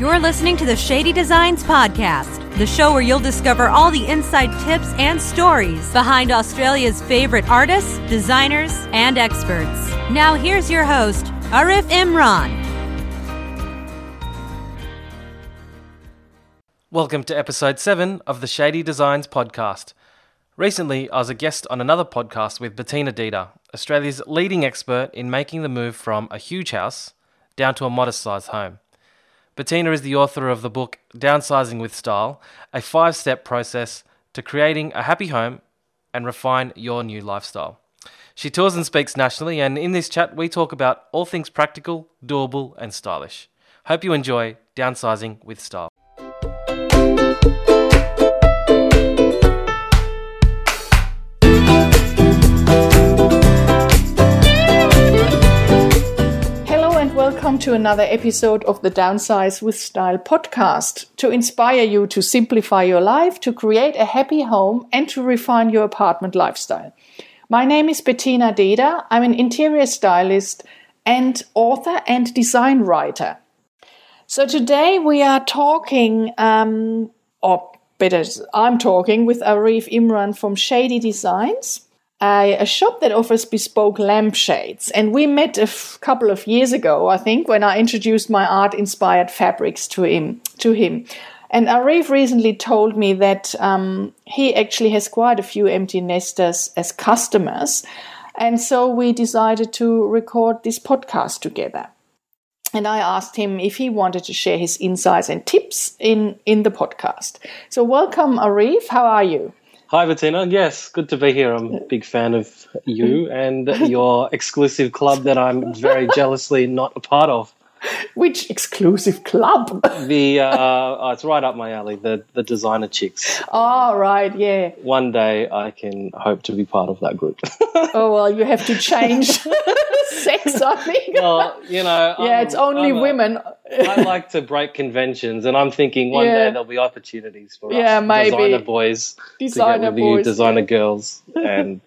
You're listening to the Shady Designs Podcast, the show where you'll discover all the inside tips and stories behind Australia's favorite artists, designers, and experts. Now, here's your host, Arif Imran. Welcome to episode 7 of the Shady Designs Podcast. Recently, I was a guest on another podcast with Bettina Dieter, Australia's leading expert in making the move from a huge house down to a modest sized home. Bettina is the author of the book Downsizing with Style, a five step process to creating a happy home and refine your new lifestyle. She tours and speaks nationally, and in this chat, we talk about all things practical, doable, and stylish. Hope you enjoy Downsizing with Style. To another episode of the Downsize with Style podcast to inspire you to simplify your life, to create a happy home, and to refine your apartment lifestyle. My name is Bettina Dieter. I'm an interior stylist and author and design writer. So today we are talking, um, or better, I'm talking with Arif Imran from Shady Designs a, a shop that offers bespoke lampshades. And we met a f- couple of years ago, I think, when I introduced my art inspired fabrics to him. To him. And Arif recently told me that um, he actually has quite a few empty nesters as customers. And so we decided to record this podcast together. And I asked him if he wanted to share his insights and tips in, in the podcast. So, welcome, Arif. How are you? Hi, Bettina. Yes, good to be here. I'm a big fan of you and your exclusive club that I'm very jealously not a part of. Which exclusive club? the uh, oh, it's right up my alley. The the designer chicks. Oh right, yeah. One day I can hope to be part of that group. oh well, you have to change sex, I think. Well, you know. Yeah, I'm, it's only I'm women. A, I like to break conventions, and I'm thinking one yeah. day there'll be opportunities for yeah, us maybe. designer boys designer to get with boys, you, designer girls, and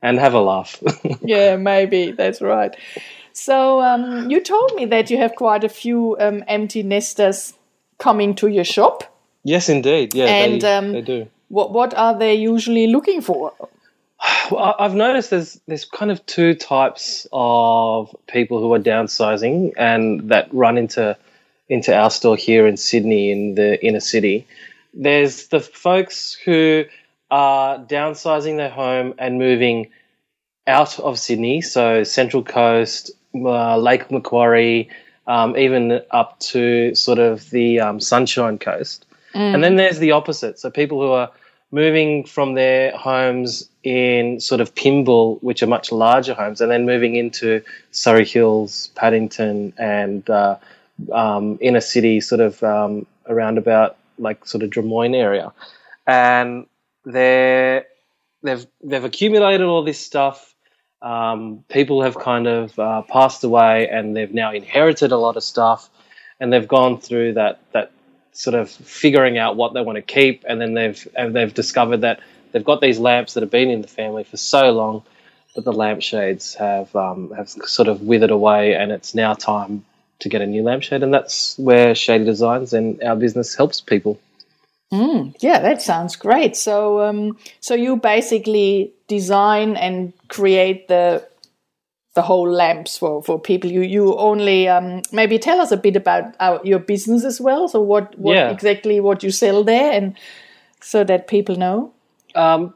and have a laugh. yeah, maybe that's right. So um, you told me that you have quite a few um, empty nesters coming to your shop. Yes, indeed. Yeah, and they, um, they do. What what are they usually looking for? Well, I've noticed there's there's kind of two types of people who are downsizing and that run into into our store here in Sydney in the inner city. There's the folks who are downsizing their home and moving out of Sydney, so Central Coast, uh, Lake Macquarie, um, even up to sort of the um, Sunshine Coast. Mm. And then there's the opposite. So people who are moving from their homes in sort of Pymble, which are much larger homes, and then moving into Surry Hills, Paddington, and uh, um, inner city, sort of um, around about like sort of Drummoyne area, and they they've they've accumulated all this stuff. Um, people have kind of uh, passed away, and they've now inherited a lot of stuff, and they've gone through that that sort of figuring out what they want to keep, and then they've and they've discovered that they've got these lamps that have been in the family for so long, but the lampshades have um, have sort of withered away, and it's now time to get a new lampshade, and that's where Shady Designs and our business helps people. Mm, yeah, that sounds great. So, um, so you basically design and create the the whole lamps for, for people. You you only um, maybe tell us a bit about our, your business as well. So what what Yeah. exactly what you sell there, and so that people know. Um,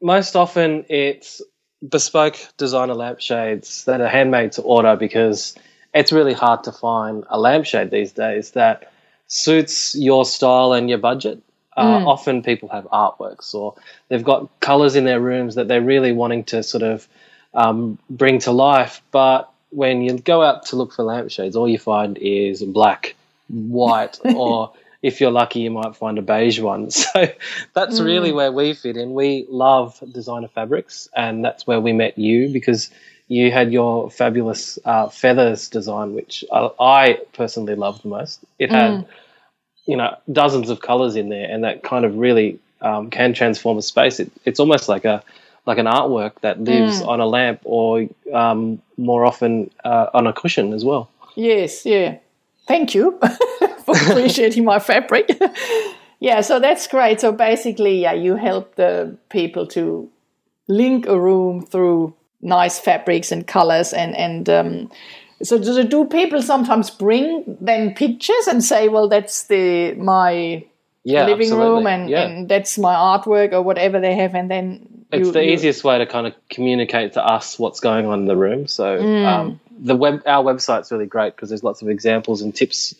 most often, it's bespoke designer lampshades that are handmade to order because it's really hard to find a lampshade these days that suits your style and your budget. Uh, Often, people have artworks or they've got colors in their rooms that they're really wanting to sort of um, bring to life. But when you go out to look for lampshades, all you find is black, white, or if you're lucky, you might find a beige one. So that's really where we fit in. We love designer fabrics, and that's where we met you because you had your fabulous uh, feathers design, which I, I personally loved the most. It had, you know, dozens of colors in there, and that kind of really um, can transform a space. It, it's almost like a like an artwork that lives on a lamp, or um, more often uh, on a cushion as well. Yes, yeah. thank you for appreciating my fabric. yeah, so that's great. So basically, yeah, you help the people to link a room through nice fabrics and colors and and um, so do, do people sometimes bring then pictures and say well that's the my Yeah, living absolutely. room and, yeah. and that's my artwork or whatever they have and then it's you- the you- easiest way to kind of communicate to us what's going on in the room. So Mm. um, the web, our website's really great because there's lots of examples and tips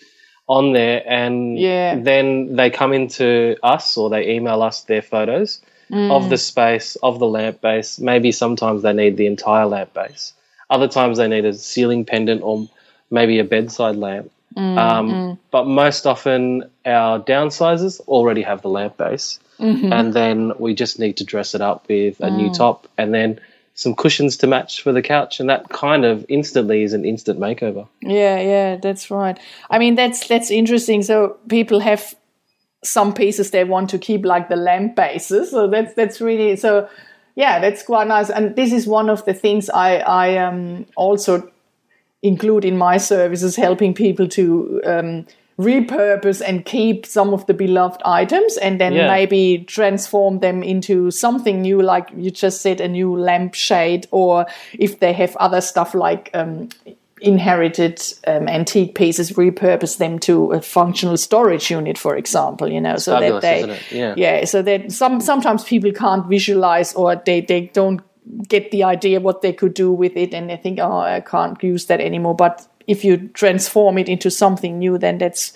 on there, and Yeah. then they come into us or they email us their photos Mm. of the space, of the lamp base. Maybe sometimes they need the entire lamp base. Other times they need a ceiling pendant or maybe a bedside lamp. Mm, um, But most often, our downsizers already have the lamp base, Mm-hmm. and then we just need to dress it up with a Mm. new top and then some cushions to match for the couch, and that kind of instantly is an instant makeover. Yeah, yeah, that's right. I mean, that's that's interesting. So people have some pieces they want to keep, like the lamp bases. So that's that's really so. Yeah, that's quite nice. And this is one of the things I I um, also include in my services, helping people to um, repurpose and keep some of the beloved items, and then Yeah. maybe transform them into something new, like you just said, a new lampshade, or if they have other stuff like. Um, inherited um, antique pieces repurpose them to a functional storage unit for example you know so fabulous, that they? Yeah. yeah so that some sometimes people can't visualize or they they don't get the idea what they could do with it and they think oh i can't use that anymore but if you transform it into something new then that's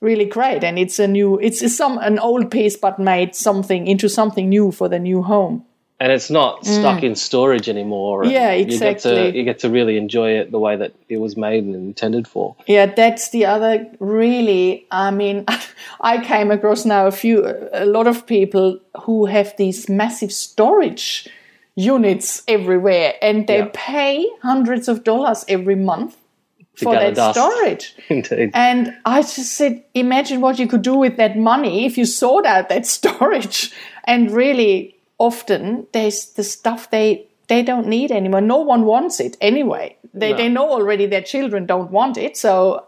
really great and it's a new it's, it's some an old piece but made something into something new for the new home And it's not stuck in storage anymore. Mm. Yeah, You get, exactly. to, you get to really enjoy it the way that it was made and intended for. Yeah, that's the other really. I mean, I came across now a few, a lot of people who have these massive storage units everywhere and they Yeah. pay hundreds of dollars every month for that dust. storage. Indeed. And I just said, imagine what you could do with that money if you sort out that storage. And really, often there's the stuff they they don't need anymore. No one wants it anyway. They No. they know already their children don't want it, so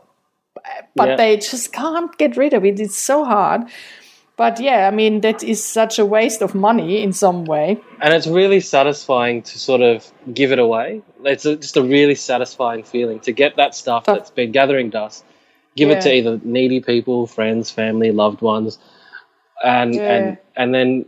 but Yeah. they just can't get rid of it. It's so hard. But yeah, I mean that is such a waste of money in some way. and it's really satisfying to sort of give it away. It's a, just a really satisfying feeling to get that stuff that's been gathering dust, give it to either needy people, friends, family, loved ones, and Yeah. and and then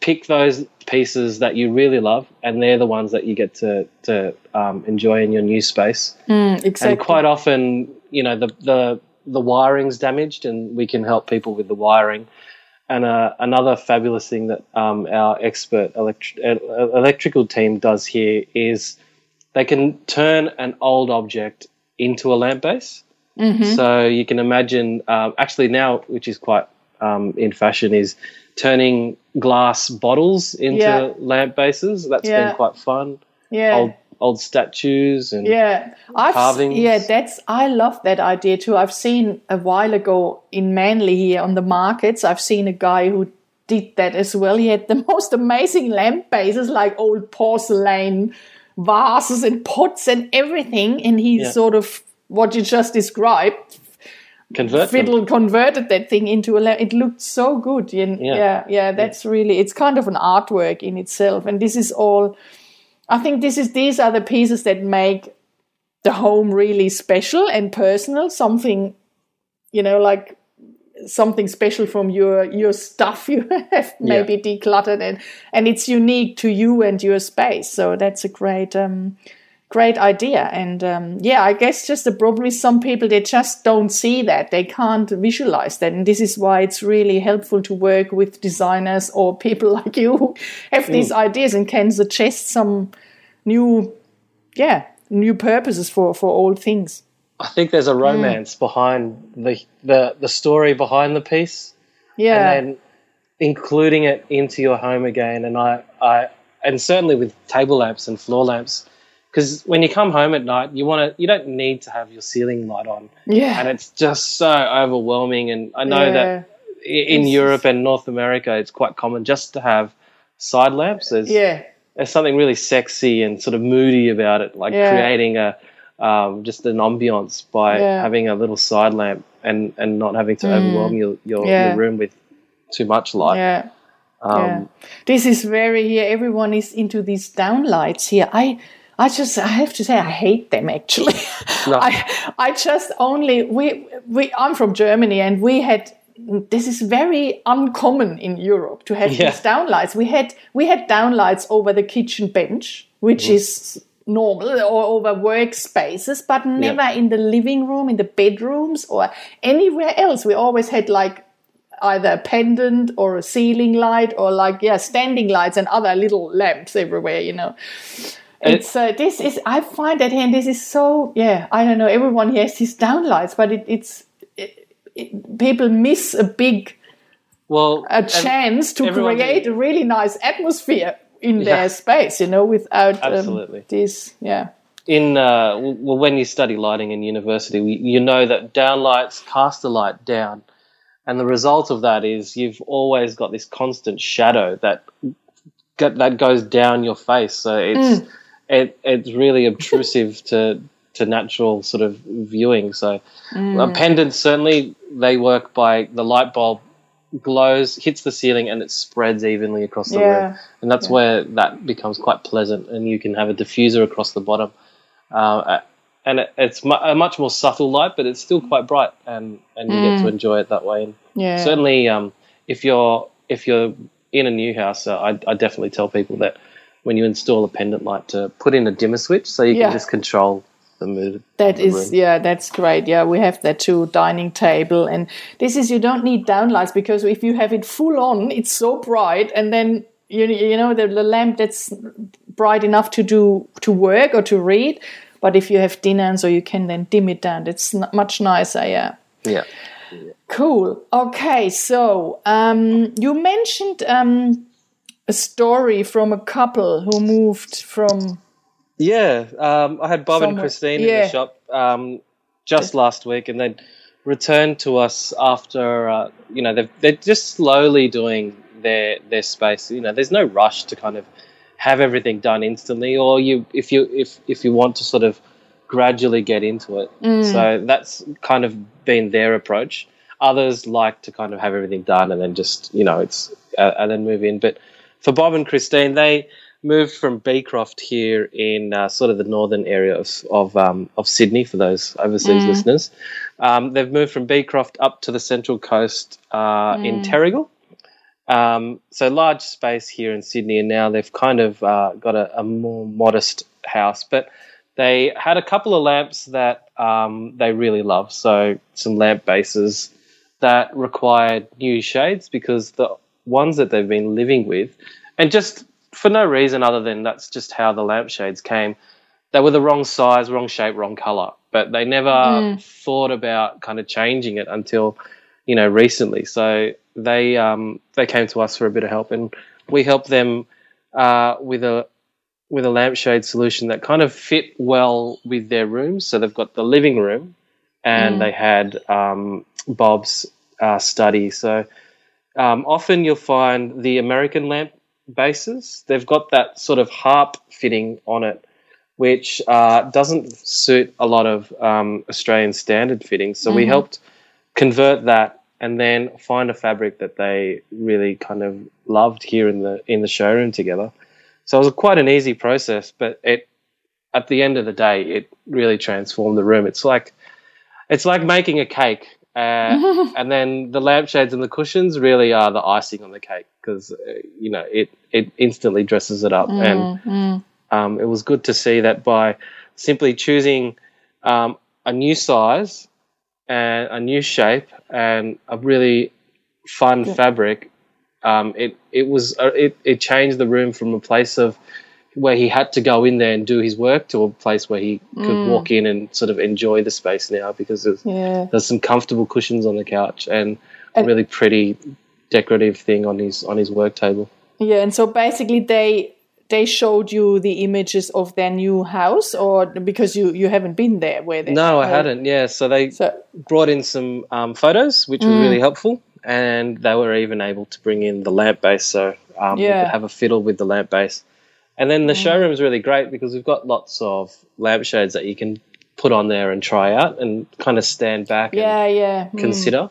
pick those pieces that you really love, and they're the ones that you get to to um, enjoy in your new space. Exactly. And quite often, you know, the the the wiring's damaged, and we can help people with the wiring. And uh, another fabulous thing that um, our expert elect- uh, electrical team does here is they can turn an old object into a lamp base. So you can imagine, um, actually now, which is quite um, in fashion, is turning glass bottles into Yeah. lamp bases. That's Yeah. been quite fun. yeah. Old old statues and Yeah, I've carvings. yeah, that's I love that idea too. I've seen a while ago in Manly here on the markets. I've seen a guy who did that as well. He had the most amazing lamp bases, like old porcelain vases and pots and everything, and he Yeah. sort of what you just described convert them. fiddle converted that thing into a. It looked so good. And Yeah. yeah. yeah, that's really it's kind of an artwork in itself. And this is all I think this is these are the pieces that make the home really special and personal, something you know, like something special from your your stuff you have maybe decluttered and and it's unique to you and your space. So that's a great um great idea. And um, yeah i guess just the problem is some people they just don't see that. They can't visualize that. And this is why it's really helpful to work with designers or people like you who have these ideas and can suggest some new yeah new purposes for for old things. I think there's Mm. a romance behind the, the the story behind the piece, yeah. and then including it into your home again. And I, I and certainly with table lamps and floor lamps, because when you come home at night, you want to you don't need to have your ceiling light on, yeah and it's just so overwhelming. And I know Yeah. that in It's- Europe and North America, it's quite common just to have side lamps. There's yeah there's something really sexy and sort of moody about it, like Yeah. creating a, um, just an ambiance by Yeah. having a little side lamp and and not having to overwhelm your your, Yeah. your room with too much light. Yeah. Um, yeah. This is very here. Everyone is into these downlights here. I, I just, I have to say, I hate them actually. No. I, I just only we, we. I'm from Germany, and we had. This is very uncommon in Europe to have Yeah. these downlights. We had we had downlights over the kitchen bench, which Mm-hmm. is normal, or over workspaces, but never in the living room, in the bedrooms, or anywhere else. We always had like either a pendant or a ceiling light or like yeah standing lights and other little lamps everywhere you know it's uh, this is i find that here and this is so yeah i don't know everyone has his downlights but it, it's it, it, people miss a big well, a chance to create a really nice atmosphere in Yeah. their space you know without um, Absolutely. this yeah in uh, well, when you study lighting in university, we- you know that downlights cast the light down, and the result of that is you've always got this constant shadow that that goes down your face. So it's it, it's really obtrusive to to natural sort of viewing. So uh, pendants certainly they work by the light bulb glows, hits the ceiling, and it spreads evenly across the Yeah. room, and that's where that becomes quite pleasant. And you can have a diffuser across the bottom, uh, and it, it's mu- a much more subtle light, but it's still quite bright, and and you get to enjoy it that way. And yeah certainly, um, if you're if you're in a new house, uh, I, I definitely tell people that when you install a pendant light, to put in a dimmer switch so you Yeah. can just control the mood. That the is, room. yeah, that's great. Yeah, we have that too, dining table. And this is, you don't need downlights because if you have it full on, it's so bright. And then, you, you know, the, the lamp that's bright enough to do, to work or to read. But if you have dinner, so you can then dim it down. It's n- much nicer, yeah. yeah. Cool. Okay, so um, you mentioned um, a story from a couple who moved from. Yeah, um, I had Bob and Somewhat- Christine in the shop um, just last week, and they returned to us after uh, you know they've, they're just slowly doing their their space. You know, there's no rush to kind of have everything done instantly, or you if you if if you want to sort of gradually get into it. So that's kind of been their approach. Others like to kind of have everything done and then just you know it's uh, and then move in. But for Bob and Christine, they moved from Beecroft here in uh, sort of the northern area of of, um, of Sydney. For those overseas listeners, um, they've moved from Beecroft up to the central coast uh, in Terrigal. Um, so large space here in Sydney, and now they've kind of uh, got a, a more modest house, but they had a couple of lamps that um, they really love. So some lamp bases that required new shades because the ones that they've been living with, and just for no reason other than that's just how the lampshades came, they were the wrong size, wrong shape, wrong color. But they never thought about kind of changing it until you know recently. So they um, they came to us for a bit of help, and we helped them uh, with a with a lampshade solution that kind of fit well with their rooms. So they've got the living room, and they had um, Bob's uh, study. So um, often you'll find the American lamp bases. They've got that sort of harp fitting on it, which uh, doesn't suit a lot of um, Australian standard fittings. So we helped convert that and then find a fabric that they really kind of loved here in the in the showroom together. So it was quite an easy process, but it at the end of the day, it really transformed the room. It's like it's like making a cake, uh, and then the lampshades and the cushions really are the icing on the cake because uh, you know it it instantly dresses it up, and um, it was good to see that by simply choosing um, a new size and a new shape and a really fun fabric. Um, it it was uh, it it changed the room from a place of where he had to go in there and do his work to a place where he could walk in and sort of enjoy the space now because there's, Yeah. there's some comfortable cushions on the couch and, a really pretty decorative thing on his on his work table. Yeah, and so basically they they showed you the images of their new house, or because you you haven't been there where they No, I hadn't. Yeah, so they So brought in some um, photos, which were really helpful, and they were even able to bring in the lamp base, so um, we could have a fiddle with the lamp base. And then the showroom is really great because we've got lots of lampshades that you can put on there and try out and kind of stand back Yeah, and yeah. Mm. consider.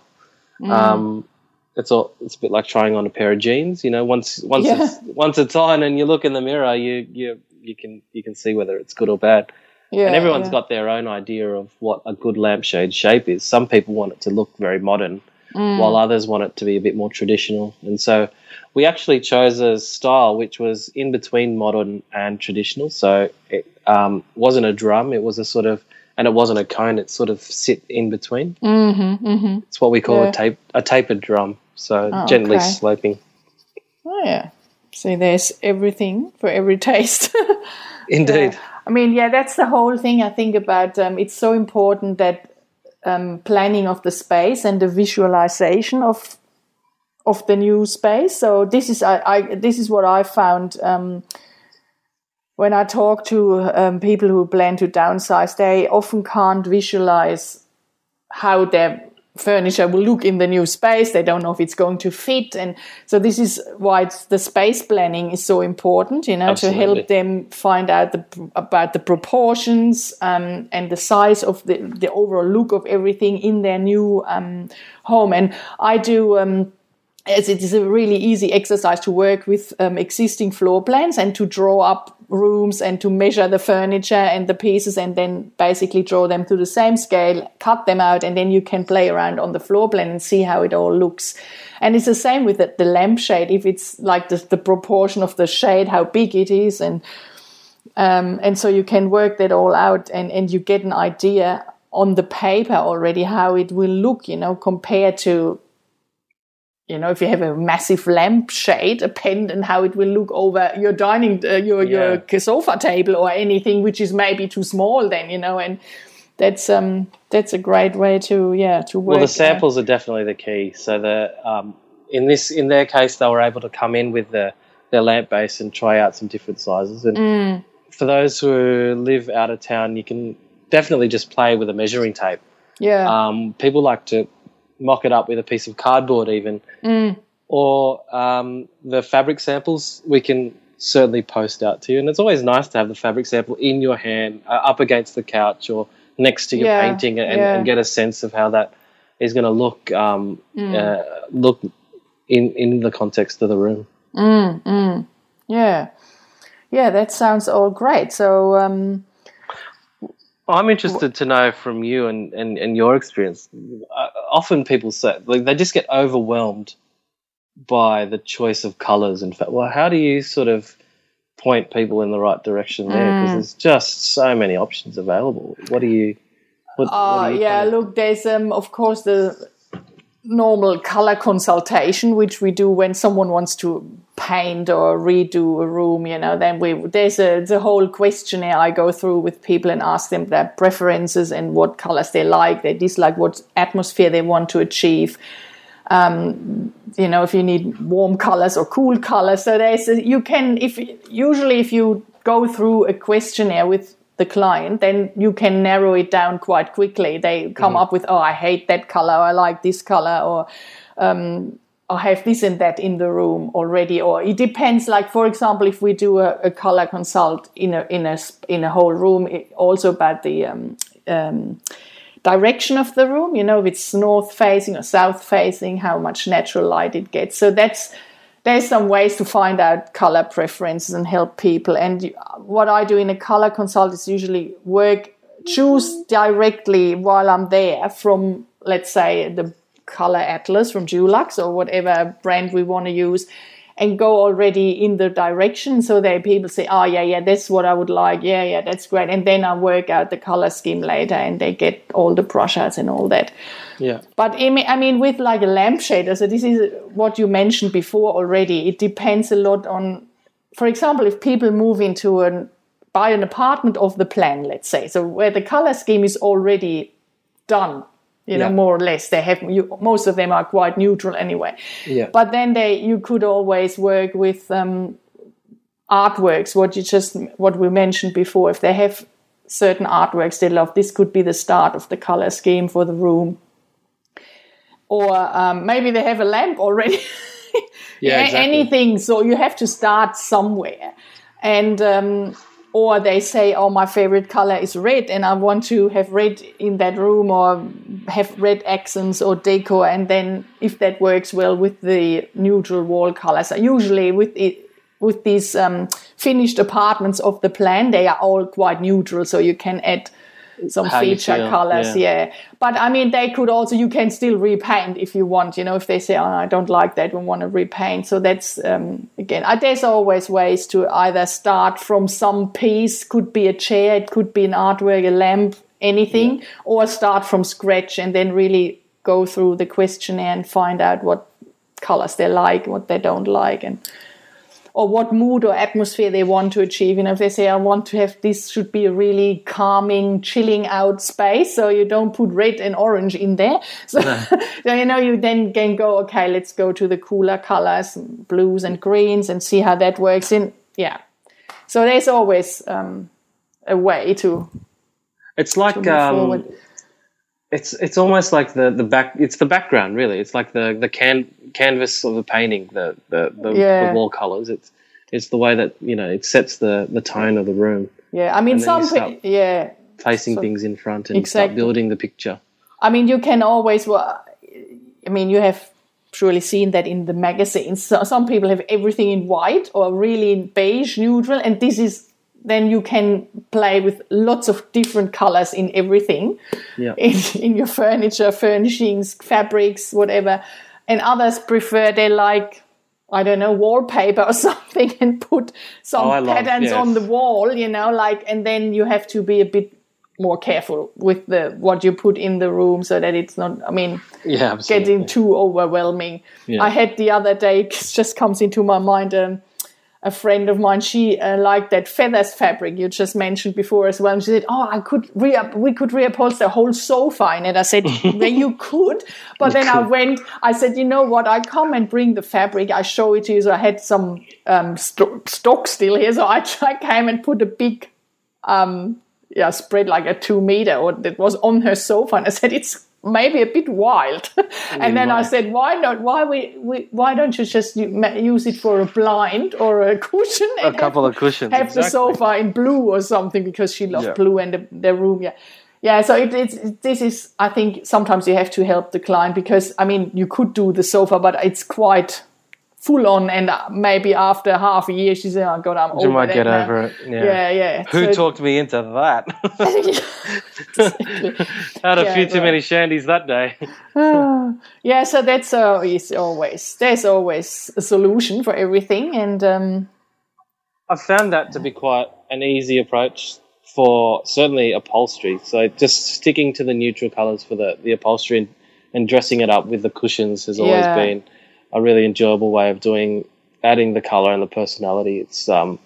Um, it's all it's a bit like trying on a pair of jeans. You know, once once Yeah. it's once it's on and you look in the mirror, you you you can you can see whether it's good or bad. yeah, and everyone's yeah. got their own idea of what a good lampshade shape is. Some people want it to look very modern, Mm. while others want it to be a bit more traditional. And so we actually chose a style which was in between modern and traditional. So it um, wasn't a drum; it was a sort of, and it wasn't a cone. It sort of sit in between. Mm-hmm, mm-hmm. It's what we call Yeah. a tape a tapered drum. So Oh, gently okay. sloping. Oh yeah. See, there's everything for every taste. Indeed. I mean, yeah, that's the whole thing I think about. Um, it's so important that um, planning of the space and the visualization of of the new space. So this is I, I this is what I found um, when I talk to um, people who plan to downsize. They often can't visualize how their furniture will look in the new space. They don't know if it's going to fit, and so this is why it's, the space planning is so important. You know, Absolutely. to help them find out the, about the proportions um, and the size of the the overall look of everything in their new um, home. And I do. As it is a really easy exercise to work with um, existing floor plans and to draw up rooms and to measure the furniture and the pieces and then basically draw them to the same scale, cut them out, and then you can play around on the floor plan and see how it all looks. And it's the same with the, the lampshade. If it's like the, the proportion of the shade, how big it is, and um, and so you can work that all out and, and you get an idea on the paper already how it will look, you know, compared to you know, if you have a massive lampshade, a pendant, how it will look over your dining, uh, your Yeah. your sofa table or anything which is maybe too small. Then you know, and that's um that's a great way to yeah to work. Well, the uh, samples are definitely the key. So the um, in this in their case, they were able to come in with the their lamp base and try out some different sizes. And Mm. for those who live out of town, you can definitely just play with a measuring tape. yeah, Um, people like to mock it up with a piece of cardboard, even, Mm. or um, the fabric samples. We can certainly post out to you, and it's always nice to have the fabric sample in your hand, uh, up against the couch or next to your Yeah, painting, and, yeah. and get a sense of how that is going to look um, Mm. uh, look in in the context of the room. yeah, yeah. That sounds all great. So um, I'm interested to know from you and, and, and your experience. Often people say like they just get overwhelmed by the choice of colors. In fact, well, how do you sort of point people in the right direction there? Mm. Because there's just so many options available. What do you? What, what do you yeah, look, there's um, of course the normal color consultation, which we do when someone wants to paint or redo a room. You know, then we there's a the whole questionnaire I go through with people and ask them their preferences and what colors they like, they dislike, what atmosphere they want to achieve. Um, you know, if you need warm colors or cool colors, so there's a, you can if usually if you go through a questionnaire with the client, then you can narrow it down quite quickly. They come up with, oh, I hate that color, I like this color, or um, I have this and that in the room already. Or it depends. Like for example, if we do a, a color consult in a in a in a whole room, it, also about the um, um, direction of the room. You know, if it's north facing or south facing, how much natural light it gets. So that's there's some ways to find out color preferences and help people. And what I do in a color consult is usually work, choose directly while I'm there from, let's say, the color atlas from Dulux or whatever brand we want to use and go already in the direction so that people say, oh, yeah, yeah, that's what I would like. Yeah, yeah, that's great. And then I work out the color scheme later and they get all the brush outs and all that. Yeah. But I mean, I mean, with like a lampshade, so this is what you mentioned before already. It depends a lot on, for example, if people move into an buy an apartment of the plan, let's say, so where the color scheme is already done, you know, Yeah. more or less. They have you, most of them are quite neutral anyway. Yeah. But then they you could always work with um, artworks. What you just what we mentioned before. If they have certain artworks they love, this could be the start of the color scheme for the room or um, maybe they have a lamp already. Yeah, exactly. Anything. So you have to start somewhere. And um, or they say, "Oh, my favorite color is red, and I want to have red in that room, or have red accents or decor." And then, if that works well with the neutral wall colors, usually with it with these um, finished apartments of the plan, they are all quite neutral, so you can add some How feature colors. yeah. Yeah. but I mean, they could also you can still repaint if you want. You know, if they say, "Oh, I don't like that, we want to repaint." So that's um, again, uh, there's always ways to either start from some piece, could be a chair, it could be an artwork, a lamp, anything, or start from scratch and then really go through the questionnaire and find out what colors they like, what they don't like, and or what mood or atmosphere they want to achieve. You know, if they say, I want to have this should be a really calming, chilling out space, so you don't put red and orange in there. So, so, you know, you then can go, okay, let's go to the cooler colors, blues and greens, and see how that works in. Yeah. So there's always um, a way to, It's to like move um, forward. It's it's almost like the the back. It's the background, really. It's like the the can canvas of the painting, the the, the, Yeah. the wall colors. It's it's the way that you know it sets the the tone of the room, Yeah. I mean, some, pe- yeah. facing So- things in front and Exactly. start building the picture. I mean, you can always. Well, I mean, you have surely seen that in the magazines. So some people have everything in white or really in beige, neutral, and this is then you can play with lots of different colors in everything Yeah. in, in your furniture, furnishings, fabrics, whatever. And others prefer they like. I don't know, wallpaper or something, and put some Oh, I love- patterns yes. on the wall, you know, like, and then you have to be a bit more careful with the what you put in the room so that it's not i mean Yeah, absolutely. getting too overwhelming Yeah. i had the other day it just comes into my mind um, a friend of mine she uh, liked that feathers fabric you just mentioned before as well. And she said oh i could re we could reupholster the whole sofa in it. I said well you could. But then i went i said you know what? I come and bring the fabric. I show it to you. So i had some um, sto- stock still here. So I, I came and put a big um, yeah, spread like a two meter, or that was on her sofa, and I said it's maybe a bit wild. and then I said, why not? Why we, we why don't you just use it for a blind or a cushion? a couple have, of cushions. have the sofa in blue or something because she loved Yeah. blue and the, the room. Yeah. Yeah, so it, it's this is. I think sometimes you have to help the client because I mean you could do the sofa, but it's quite full on, and maybe after half a year she said, "Oh God, I'm over You might get now." over it. Yeah. Yeah, yeah. Who So- talked me into that? Had a Yeah, few too many shandies that day. yeah, so that's uh, always there's always a solution for everything, and um, I found that to be quite an easy approach for certainly upholstery. So just sticking to the neutral colours for the, the upholstery and, and dressing it up with the cushions has always been a really enjoyable way of doing adding the colour and the personality. It's um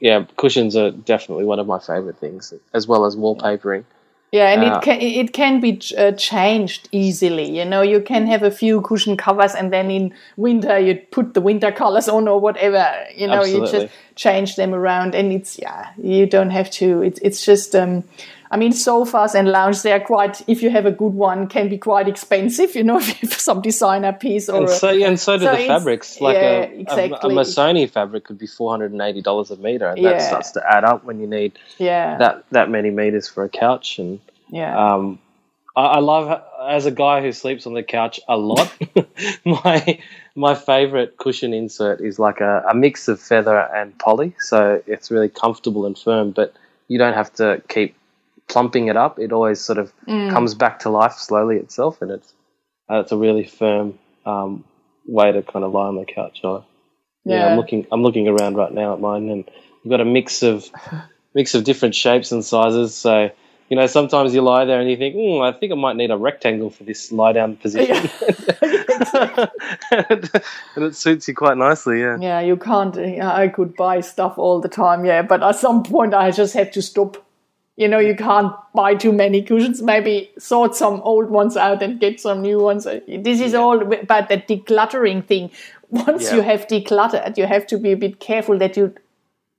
yeah, cushions are definitely one of my favourite things, as well as wallpapering. yeah, and Uh, it can it can be uh, changed easily. You know, you can have a few cushion covers, and then in winter you put the winter colors on or whatever. You know, you just change them around, and it's yeah, you don't have to. It's it's just um. I mean, sofas and lounge, they are quite, if you have a good one, can be quite expensive, you know, if you have some designer piece or And a- so, and so do so the fabrics. Like yeah, a, a, a exactly. Missoni fabric could be four hundred and eighty dollars a meter, and Yeah. that starts to add up when you need yeah, that that many meters for a couch. And yeah. um, I, I love as a guy who sleeps on the couch a lot. my my favorite cushion insert is like a, a mix of feather and poly, so it's really comfortable and firm. But you don't have to keep plumping it up. It always sort of Mm. comes back to life slowly itself, and it's uh, it's a really firm um, way to kind of lie on the couch. I, yeah, Yeah. I'm looking I'm looking around right now at mine, and we've got a mix of mix of different shapes and sizes. So you know, sometimes you lie there and you think, mm, I think I might need a rectangle for this lie down position, and it suits you quite nicely. Yeah, Yeah, you can't. I could buy stuff all the time, yeah, but at some point I just have to stop. You know, you can't buy too many cushions. Maybe sort some old ones out and get some new ones. This is all about the decluttering thing. Once Yeah. you have decluttered, you have to be a bit careful that you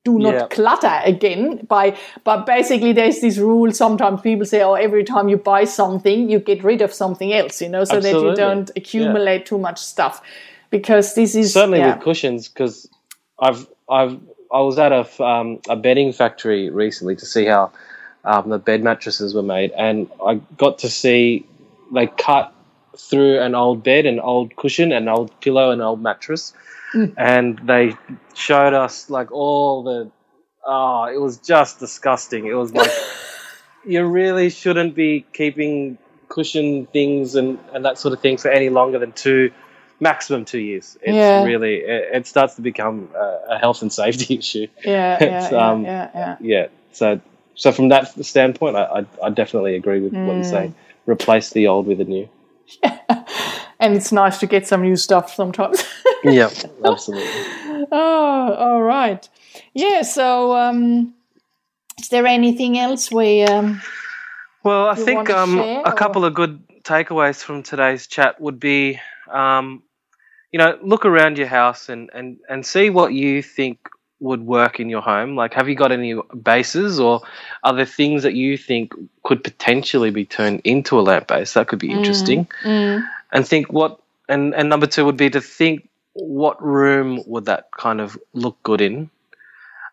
do not Yeah. clutter again by but basically there's this rule sometimes people say oh every time you buy something you get rid of something else you know so that you don't accumulate too much stuff because this is certainly yeah. with cushions because I've I've I was at a, um, a bedding factory recently to see how um, the bed mattresses were made, and I got to see they cut through an old bed, an old cushion, an old pillow, an old mattress, and they showed us like all the. Oh, it was just disgusting. It was like you really shouldn't be keeping cushion things and, and that sort of thing for any longer than two, maximum two years. It's Yeah. really it, it starts to become a, a health and safety issue. Yeah, yeah, um, yeah, yeah. Yeah. So so from that standpoint, I I, I definitely agree with what you're saying. Replace the old with the new. Yeah. And it's nice to get some new stuff sometimes. Yeah, absolutely. oh, all right. Yeah. So, um, is there anything else we? Um, Well, I think um, share, a couple of good takeaways from today's chat would be, um, you know, look around your house and, and, and see what you think would work in your home. Like, have you got any bases or are there things that you think could potentially be turned into a lamp base? That could be interesting. mm, And think what, and, and number two would be to think what room would that kind of look good in.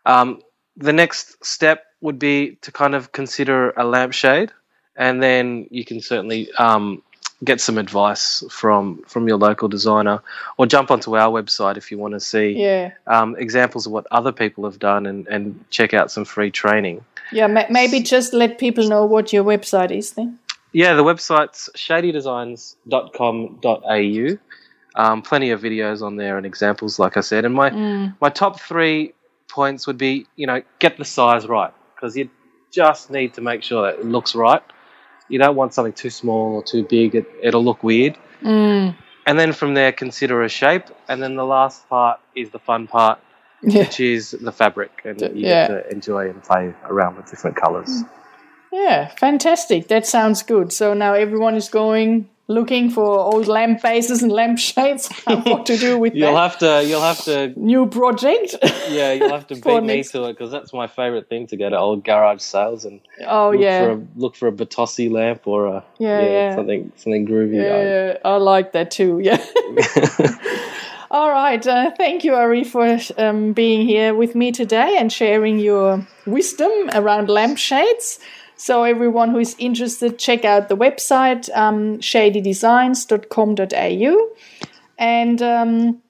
Um, the next step would be to kind of consider a lampshade, and then you can certainly um, get some advice from from your local designer, or jump onto our website if you want to see yeah. um, examples of what other people have done, and, and check out some free training. Yeah. Ma- maybe just let people know what your website is then. Yeah, the website's shadydesigns.com.au. Um, plenty of videos on there and examples, like I said. And my my top three points would be, you know, get the size right because you just need to make sure that it looks right. You don't want something too small or too big; it, it'll look weird. Mm. And then from there, consider a shape. And then the last part is the fun part, Yeah. which is the fabric, and you Yeah. get to enjoy and play around with different colors. Yeah. Fantastic. That sounds good. So now everyone is going looking for old lamp bases and lamp shades. what to do with You'll that have to, you'll have to new project? Yeah, you'll have to beat me to it because that's my favorite thing to go to old garage sales and oh look yeah. for a look for a Batossi lamp or a Yeah, yeah. something something groovy. Yeah, I like that too. Yeah. All right. Uh, thank you, Ari, for um, being here with me today and sharing your wisdom around lampshades. So, everyone who is interested, check out the website um, shadydesigns.com.au. And um,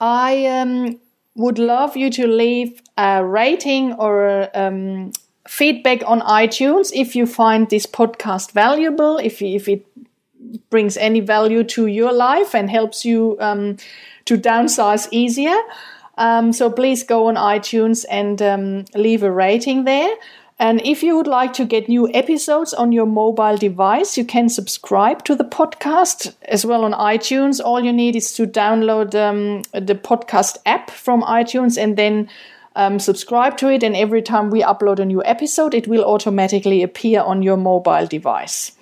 I um, would love you to leave a rating or um, feedback on iTunes if you find this podcast valuable, if, if it brings any value to your life and helps you um, to downsize easier. Um, so please go on iTunes and leave a rating there. And if you would like to get new episodes on your mobile device, you can subscribe to the podcast as well on iTunes. All you need is to download um, the podcast app from iTunes and then um, subscribe to it. And every time we upload a new episode, it will automatically appear on your mobile device.